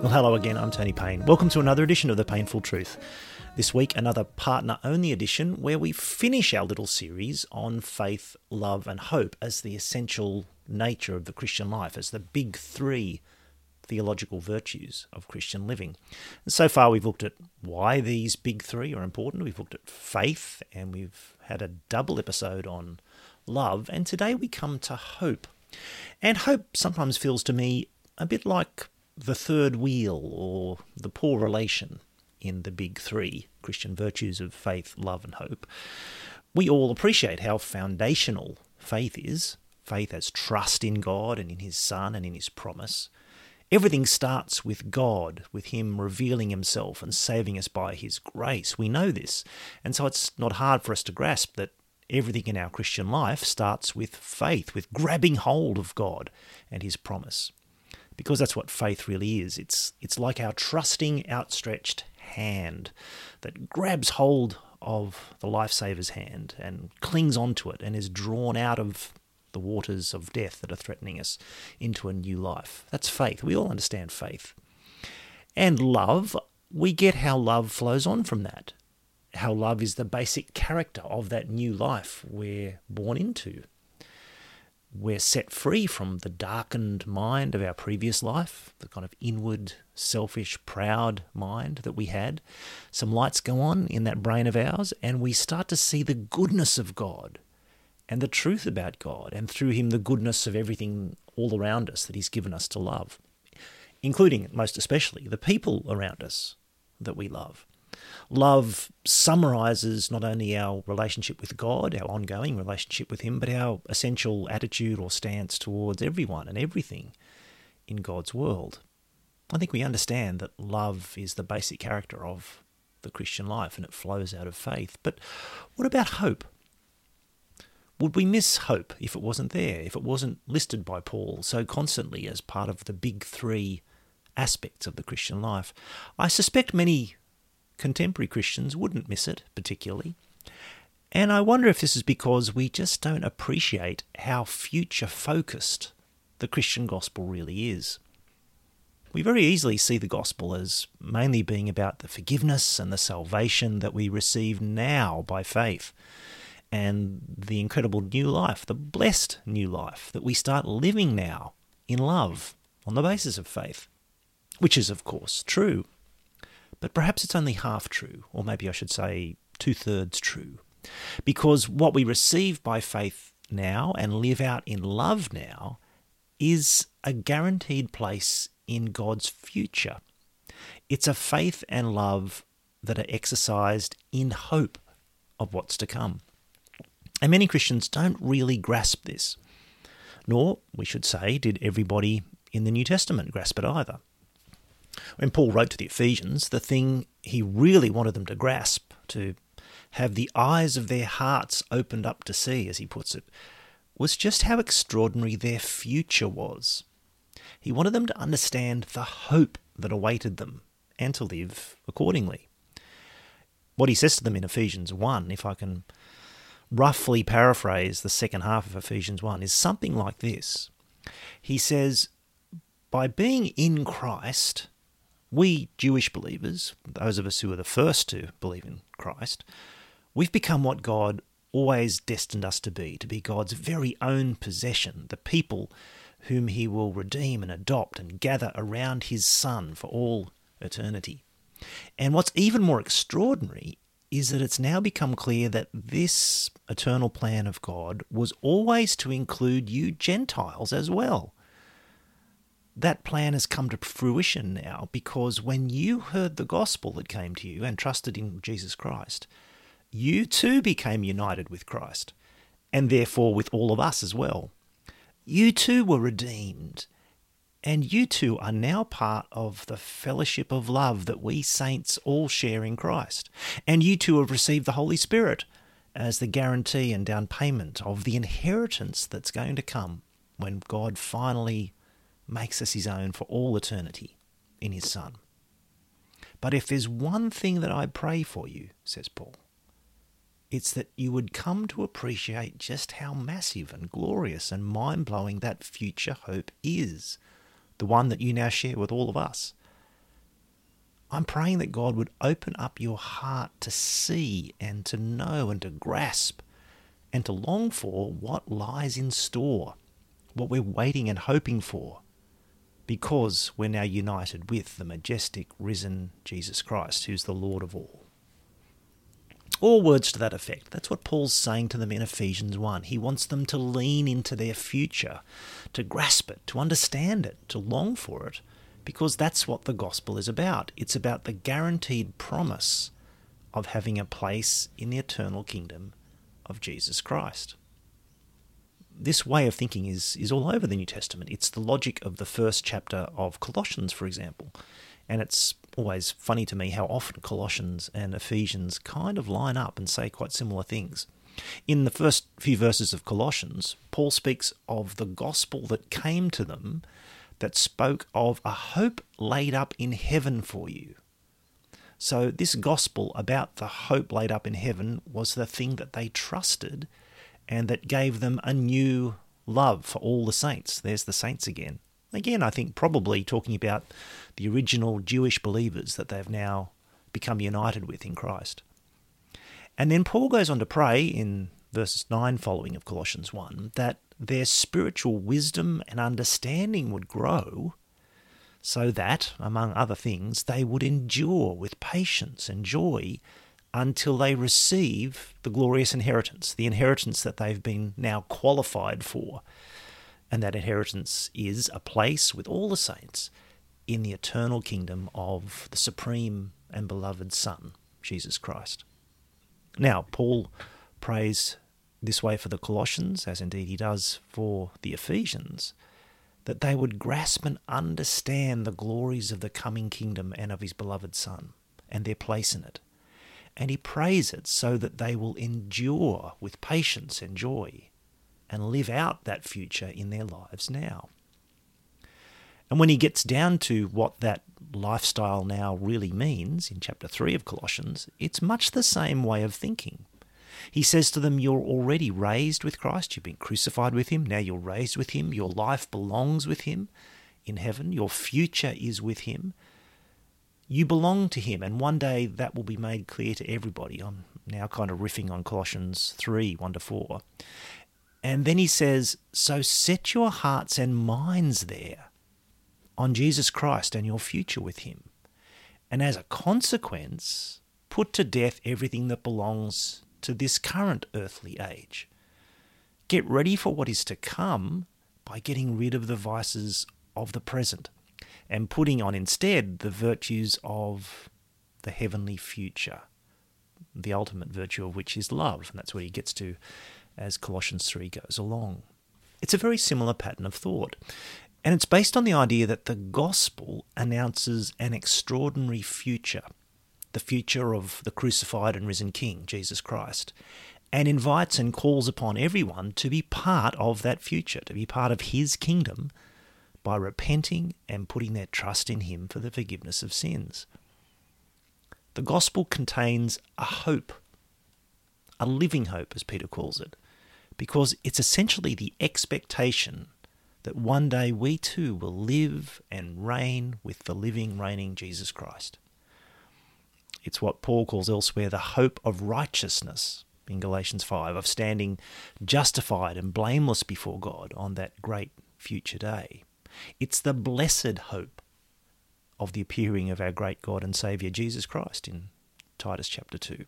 Well, hello again. I'm Tony Payne. Welcome to another edition of The Painful Truth. This week, another partner only edition where we finish our little series on faith, love, and hope as the essential nature of the Christian life, as the big three theological virtues of Christian living. And so far, we've looked at why these big three are important. We've looked at faith, and we've had a double episode on love. And today we come to hope. And hope sometimes feels to me a bit like the third wheel or the poor relation in the big three Christian virtues of faith, love, and hope. We all appreciate how foundational faith is faith as trust in God and in His Son and in His promise. Everything starts with God, with Him revealing Himself and saving us by His grace. We know this. And so it's not hard for us to grasp that everything in our Christian life starts with faith, with grabbing hold of God and His promise. Because that's what faith really is. It's, it's like our trusting, outstretched hand that grabs hold of the lifesaver's hand and clings onto it and is drawn out of the waters of death that are threatening us into a new life. That's faith. We all understand faith. And love, we get how love flows on from that. How love is the basic character of that new life we're born into. We're set free from the darkened mind of our previous life, the kind of inward, selfish, proud mind that we had. Some lights go on in that brain of ours, and we start to see the goodness of God and the truth about God, and through Him, the goodness of everything all around us that He's given us to love, including, most especially, the people around us that we love. Love summarizes not only our relationship with God, our ongoing relationship with Him, but our essential attitude or stance towards everyone and everything in God's world. I think we understand that love is the basic character of the Christian life and it flows out of faith. But what about hope? Would we miss hope if it wasn't there, if it wasn't listed by Paul so constantly as part of the big three aspects of the Christian life? I suspect many contemporary Christians wouldn't miss it particularly. And I wonder if this is because we just don't appreciate how future focused the Christian gospel really is. We very easily see the gospel as mainly being about the forgiveness and the salvation that we receive now by faith and the incredible new life, the blessed new life that we start living now in love on the basis of faith, which is, of course, true. But perhaps it's only half true, or maybe I should say two thirds true. Because what we receive by faith now and live out in love now is a guaranteed place in God's future. It's a faith and love that are exercised in hope of what's to come. And many Christians don't really grasp this. Nor, we should say, did everybody in the New Testament grasp it either. When Paul wrote to the Ephesians, the thing he really wanted them to grasp, to have the eyes of their hearts opened up to see, as he puts it, was just how extraordinary their future was. He wanted them to understand the hope that awaited them and to live accordingly. What he says to them in Ephesians 1, if I can roughly paraphrase the second half of Ephesians 1, is something like this. He says, By being in Christ, we Jewish believers, those of us who are the first to believe in Christ, we've become what God always destined us to be, to be God's very own possession, the people whom he will redeem and adopt and gather around his Son for all eternity. And what's even more extraordinary is that it's now become clear that this eternal plan of God was always to include you Gentiles as well. That plan has come to fruition now because when you heard the gospel that came to you and trusted in Jesus Christ, you too became united with Christ, and therefore with all of us as well. You too were redeemed and you too are now part of the fellowship of love that we saints all share in Christ. And you too have received the Holy Spirit as the guarantee and down payment of the inheritance that's going to come when God finally makes us his own for all eternity in his Son. But if there's one thing that I pray for you, says Paul, it's that you would come to appreciate just how massive and glorious and mind blowing that future hope is the one that you now share with all of us. I'm praying that God would open up your heart to see and to know and to grasp and to long for what lies in store, what we're waiting and hoping for, because we're now united with the majestic, risen Jesus Christ, who's the Lord of all. Or words to that effect. That's what Paul's saying to them in Ephesians 1. He wants them to lean into their future, to grasp it, to understand it, to long for it, because that's what the gospel is about. It's about the guaranteed promise of having a place in the eternal kingdom of Jesus Christ. This way of thinking is, is all over the New Testament. It's the logic of the first chapter of Colossians, for example. And it's always funny to me how often Colossians and Ephesians kind of line up and say quite similar things. In the first few verses of Colossians, Paul speaks of the gospel that came to them that spoke of a hope laid up in heaven for you. So, this gospel about the hope laid up in heaven was the thing that they trusted and that gave them a new love for all the saints. There's the saints again. Again, I think probably talking about the original Jewish believers that they've now become united with in Christ. And then Paul goes on to pray in verses 9 following of Colossians 1 that their spiritual wisdom and understanding would grow so that, among other things, they would endure with patience and joy until they receive the glorious inheritance, the inheritance that they've been now qualified for. And that inheritance is a place with all the saints in the eternal kingdom of the supreme and beloved Son, Jesus Christ. Now, Paul prays this way for the Colossians, as indeed he does for the Ephesians that they would grasp and understand the glories of the coming kingdom and of his beloved Son and their place in it. And he prays it so that they will endure with patience and joy and live out that future in their lives now. And when he gets down to what that lifestyle now really means in chapter 3 of Colossians, it's much the same way of thinking. He says to them, You're already raised with Christ, you've been crucified with him, now you're raised with him, your life belongs with him in heaven, your future is with him. You belong to him, and one day that will be made clear to everybody. I'm now kind of riffing on Colossians 3 1 to 4. And then he says, So set your hearts and minds there on Jesus Christ and your future with him. And as a consequence, put to death everything that belongs to this current earthly age. Get ready for what is to come by getting rid of the vices of the present and putting on instead the virtues of the heavenly future, the ultimate virtue of which is love. And that's what he gets to as Colossians 3 goes along. It's a very similar pattern of thought. And it's based on the idea that the gospel announces an extraordinary future the future of the crucified and risen King, Jesus Christ, and invites and calls upon everyone to be part of that future, to be part of his kingdom by repenting and putting their trust in him for the forgiveness of sins. The gospel contains a hope, a living hope, as Peter calls it, because it's essentially the expectation that one day we too will live and reign with the living, reigning Jesus Christ. It's what Paul calls elsewhere the hope of righteousness in Galatians 5, of standing justified and blameless before God on that great future day. It's the blessed hope of the appearing of our great God and Saviour Jesus Christ in Titus chapter 2.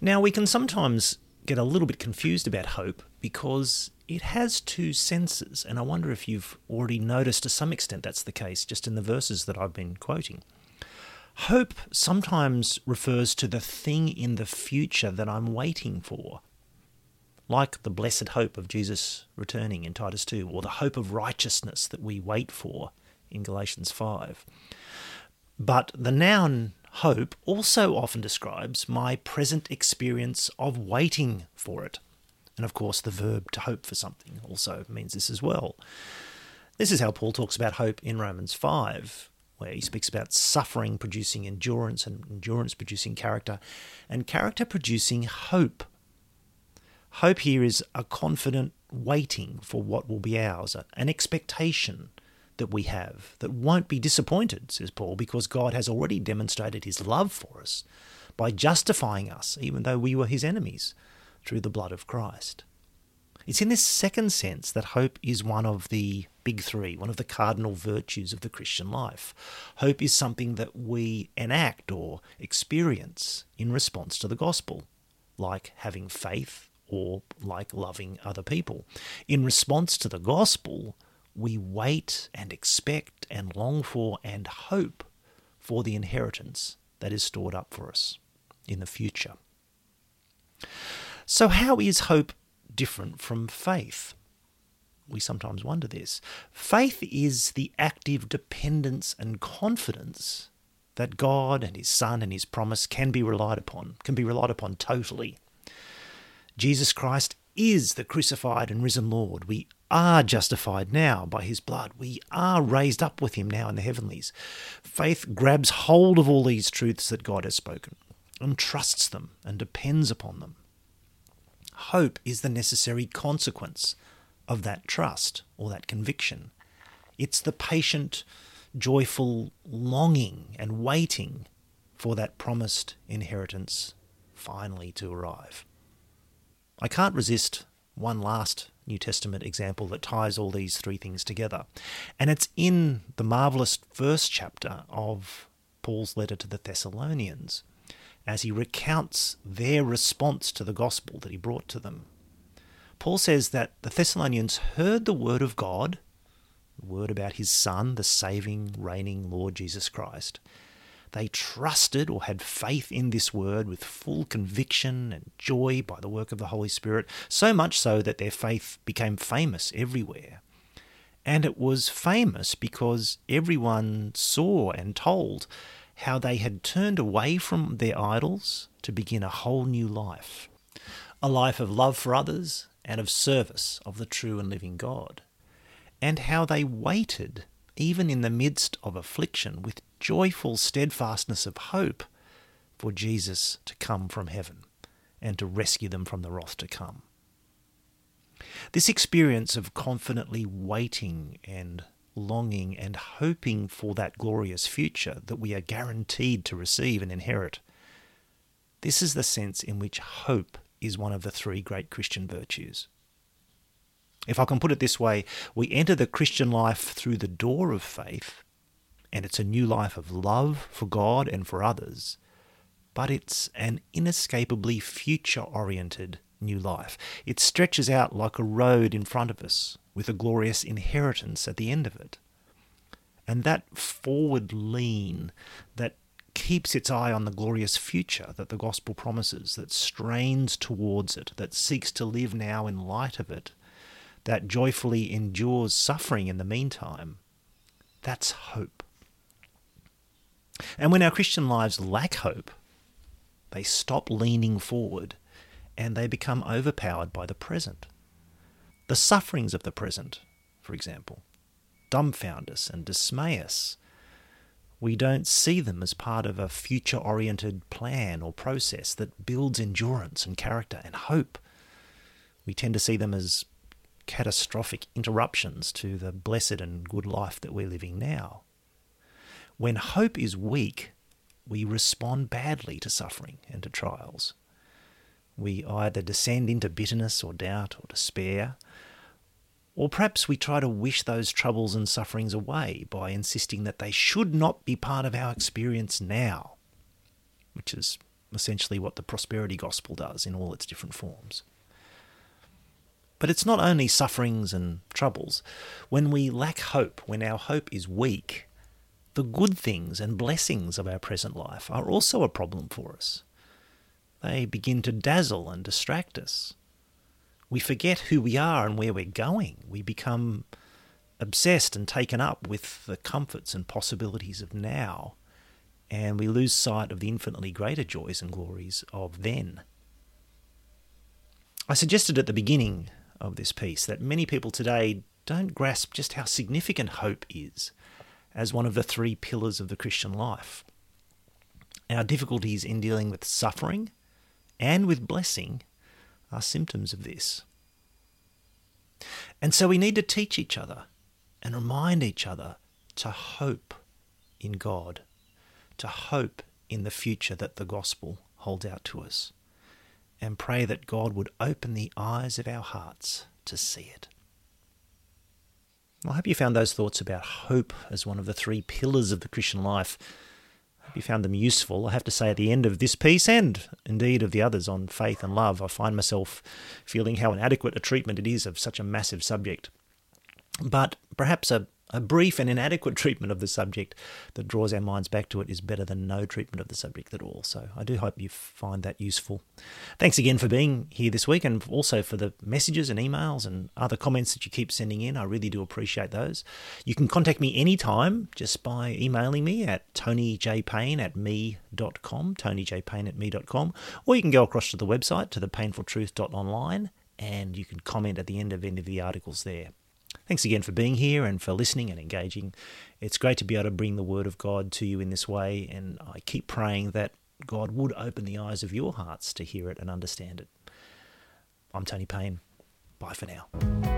Now, we can sometimes get a little bit confused about hope because it has two senses, and I wonder if you've already noticed to some extent that's the case just in the verses that I've been quoting. Hope sometimes refers to the thing in the future that I'm waiting for, like the blessed hope of Jesus returning in Titus 2, or the hope of righteousness that we wait for in Galatians 5. But the noun hope also often describes my present experience of waiting for it. And of course, the verb to hope for something also means this as well. This is how Paul talks about hope in Romans 5 where he speaks about suffering producing endurance and endurance producing character, and character producing hope. Hope here is a confident waiting for what will be ours, an expectation that we have that won't be disappointed, says Paul, because God has already demonstrated his love for us by justifying us, even though we were his enemies, through the blood of Christ. It's in this second sense that hope is one of the big three, one of the cardinal virtues of the Christian life. Hope is something that we enact or experience in response to the gospel, like having faith or like loving other people. In response to the gospel, we wait and expect and long for and hope for the inheritance that is stored up for us in the future. So, how is hope different from faith? We sometimes wonder this. Faith is the active dependence and confidence that God and His Son and His promise can be relied upon, can be relied upon totally. Jesus Christ is the crucified and risen Lord. We are justified now by his blood. We are raised up with him now in the heavenlies. Faith grabs hold of all these truths that God has spoken and trusts them and depends upon them. Hope is the necessary consequence of that trust or that conviction. It's the patient, joyful longing and waiting for that promised inheritance finally to arrive. I can't resist one last New Testament example that ties all these three things together. And it's in the marvelous first chapter of Paul's letter to the Thessalonians as he recounts their response to the gospel that he brought to them. Paul says that the Thessalonians heard the word of God, the word about his Son, the saving, reigning Lord Jesus Christ, they trusted or had faith in this word with full conviction and joy by the work of the Holy Spirit, so much so that their faith became famous everywhere. And it was famous because everyone saw and told how they had turned away from their idols to begin a whole new life a life of love for others and of service of the true and living God, and how they waited, even in the midst of affliction, with joyful steadfastness of hope for Jesus to come from heaven and to rescue them from the wrath to come. This experience of confidently waiting and longing and hoping for that glorious future that we are guaranteed to receive and inherit, this is the sense in which hope is one of the three great Christian virtues. If I can put it this way, we enter the Christian life through the door of faith and it's a new life of love for God and for others, but it's an inescapably future oriented new life. It stretches out like a road in front of us with a glorious inheritance at the end of it. And that forward lean that keeps its eye on the glorious future that the gospel promises, that strains towards it, that seeks to live now in light of it, that joyfully endures suffering in the meantime, that's hope. And when our Christian lives lack hope, they stop leaning forward and they become overpowered by the present. The sufferings of the present, for example, dumbfound us and dismay us. We don't see them as part of a future oriented plan or process that builds endurance and character and hope. We tend to see them as catastrophic interruptions to the blessed and good life that we're living now. When hope is weak, we respond badly to suffering and to trials. We either descend into bitterness or doubt or despair, or perhaps we try to wish those troubles and sufferings away by insisting that they should not be part of our experience now, which is essentially what the prosperity gospel does in all its different forms. But it's not only sufferings and troubles. When we lack hope, when our hope is weak, the good things and blessings of our present life are also a problem for us. They begin to dazzle and distract us. We forget who we are and where we're going. We become obsessed and taken up with the comforts and possibilities of now, and we lose sight of the infinitely greater joys and glories of then. I suggested at the beginning of this piece that many people today don't grasp just how significant hope is as one of the three pillars of the Christian life. Our difficulties in dealing with suffering and with blessing are symptoms of this. And so we need to teach each other and remind each other to hope in God, to hope in the future that the gospel holds out to us, and pray that God would open the eyes of our hearts to see it. I hope you found those thoughts about hope as one of the three pillars of the Christian life. I hope you found them useful. I have to say, at the end of this piece, and indeed of the others on faith and love, I find myself feeling how inadequate a treatment it is of such a massive subject. But perhaps a a brief and inadequate treatment of the subject that draws our minds back to it is better than no treatment of the subject at all. So I do hope you find that useful. Thanks again for being here this week and also for the messages and emails and other comments that you keep sending in. I really do appreciate those. You can contact me anytime just by emailing me at tonyjpayne at me.com, tonyjpayne at me.com, or you can go across to the website to thepainfultruth.online and you can comment at the end of any of the articles there. Thanks again for being here and for listening and engaging. It's great to be able to bring the Word of God to you in this way, and I keep praying that God would open the eyes of your hearts to hear it and understand it. I'm Tony Payne. Bye for now.